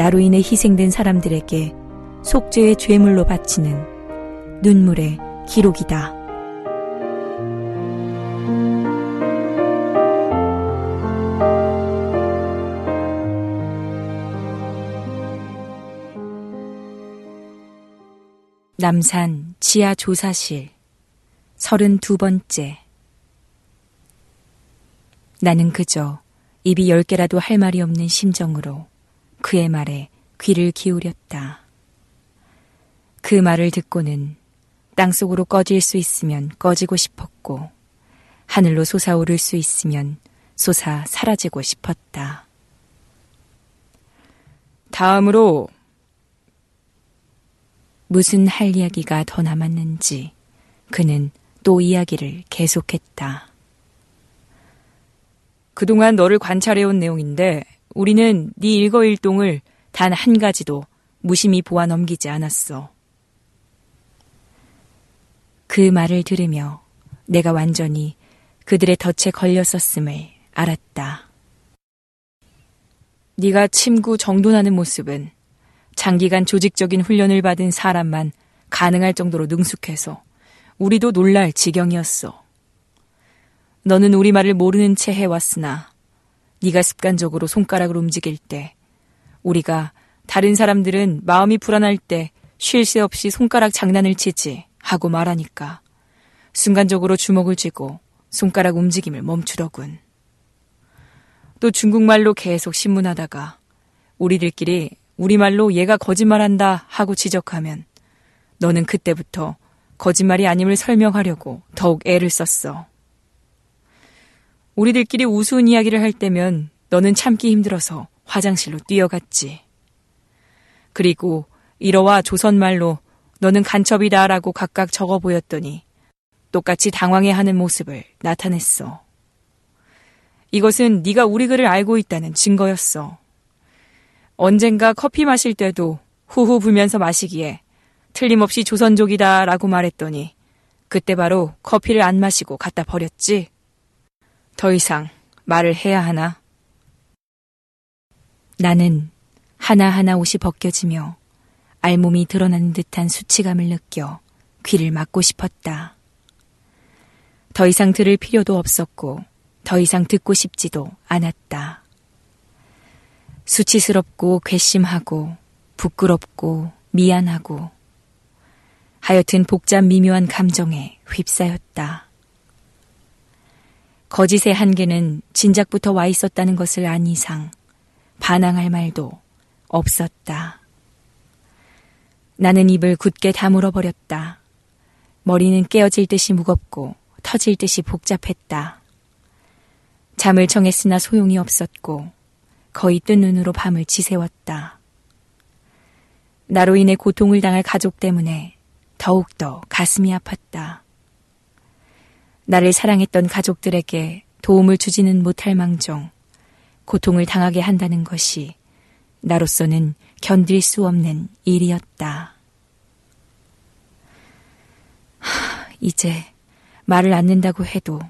나로 인해 희생된 사람들에게 속죄의 죄물로 바치는 눈물의 기록이다. 남산 지하 조사실 32번째 나는 그저 입이 열 개라도 할 말이 없는 심정으로 그의 말에 귀를 기울였다. 그 말을 듣고는 땅속으로 꺼질 수 있으면 꺼지고 싶었고 하늘로 솟아오를 수 있으면 솟아 사라지고 싶었다. 다음으로 무슨 할 이야기가 더 남았는지 그는 또 이야기를 계속했다. 그동안 너를 관찰해온 내용인데 우리는 네 일거일동을 단 한 가지도 무심히 보아 넘기지 않았어. 그 말을 들으며 내가 완전히 그들의 덫에 걸렸었음을 알았다. 네가 침구 정돈하는 모습은 장기간 조직적인 훈련을 받은 사람만 가능할 정도로 능숙해서 우리도 놀랄 지경이었어. 너는 우리말을 모르는 채 해왔으나 네가 습관적으로 손가락을 움직일 때 우리가 다른 사람들은 마음이 불안할 때 쉴 새 없이 손가락 장난을 치지 하고 말하니까 순간적으로 주먹을 쥐고 손가락 움직임을 멈추더군. 또 중국말로 계속 신문하다가 우리들끼리 우리말로 얘가 거짓말한다 하고 지적하면 너는 그때부터 거짓말이 아님을 설명하려고 더욱 애를 썼어. 우리들끼리 우스운 이야기를 할 때면 너는 참기 힘들어서 화장실로 뛰어갔지. 그리고 일어와 조선말로 너는 간첩이다라고 각각 적어 보였더니 똑같이 당황해 하는 모습을 나타냈어. 이것은 네가 우리 글을 알고 있다는 증거였어. 언젠가 커피 마실 때도 후후 불면서 마시기에 틀림없이 조선족이다 라고 말했더니 그때 바로 커피를 안 마시고 갖다 버렸지. 더 이상 말을 해야 하나? 나는 하나하나 옷이 벗겨지며 알몸이 드러나는 듯한 수치감을 느껴 귀를 막고 싶었다. 더 이상 들을 필요도 없었고 더 이상 듣고 싶지도 않았다. 수치스럽고 괘씸하고 부끄럽고 미안하고 하여튼 복잡 미묘한 감정에 휩싸였다. 거짓의 한계는 진작부터 와 있었다는 것을 안 이상 반항할 말도 없었다. 나는 입을 굳게 다물어 버렸다. 머리는 깨어질 듯이 무겁고 터질 듯이 복잡했다. 잠을 청했으나 소용이 없었고 거의 뜬 눈으로 밤을 지새웠다. 나로 인해 고통을 당할 가족 때문에 더욱더 가슴이 아팠다. 나를 사랑했던 가족들에게 도움을 주지는 못할 망정 고통을 당하게 한다는 것이 나로서는 견딜 수 없는 일이었다. 하, 이제 말을 않는다고 해도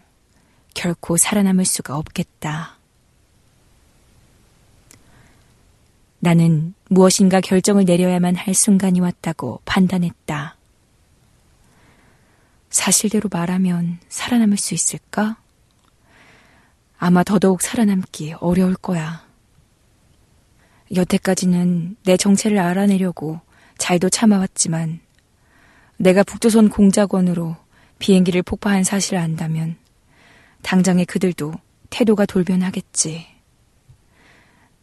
결코 살아남을 수가 없겠다. 나는 무엇인가 결정을 내려야만 할 순간이 왔다고 판단했다. 사실대로 말하면 살아남을 수 있을까? 아마 더더욱 살아남기 어려울 거야. 여태까지는 내 정체를 알아내려고 잘도 참아왔지만 내가 북조선 공작원으로 비행기를 폭파한 사실을 안다면 당장에 그들도 태도가 돌변하겠지.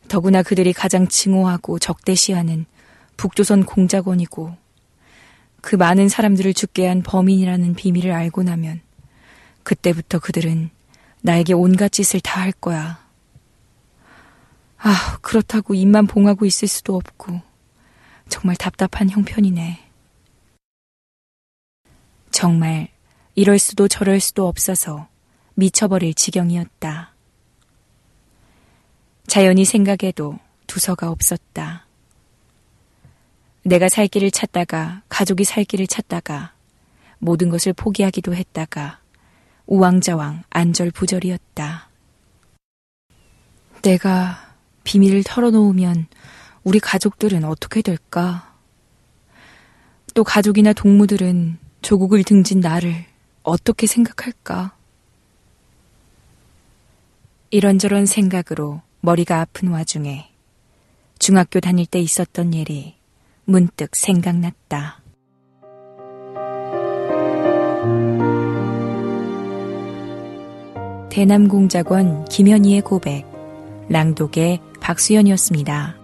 더구나 그들이 가장 증오하고 적대시하는 북조선 공작원이고 그 많은 사람들을 죽게 한 범인이라는 비밀을 알고 나면 그때부터 그들은 나에게 온갖 짓을 다 할 거야. 아, 그렇다고 입만 봉하고 있을 수도 없고 정말 답답한 형편이네. 정말 이럴 수도 저럴 수도 없어서 미쳐버릴 지경이었다. 자연히 생각에도 두서가 없었다. 내가 살 길을 찾다가 가족이 살 길을 찾다가 모든 것을 포기하기도 했다가 우왕좌왕 안절부절이었다. 내가 비밀을 털어놓으면 우리 가족들은 어떻게 될까? 또 가족이나 동무들은 조국을 등진 나를 어떻게 생각할까? 이런저런 생각으로 머리가 아픈 와중에 중학교 다닐 때 있었던 일이 문득 생각났다. 대남공작원 김현희의 고백, 랑독의 박수연이었습니다.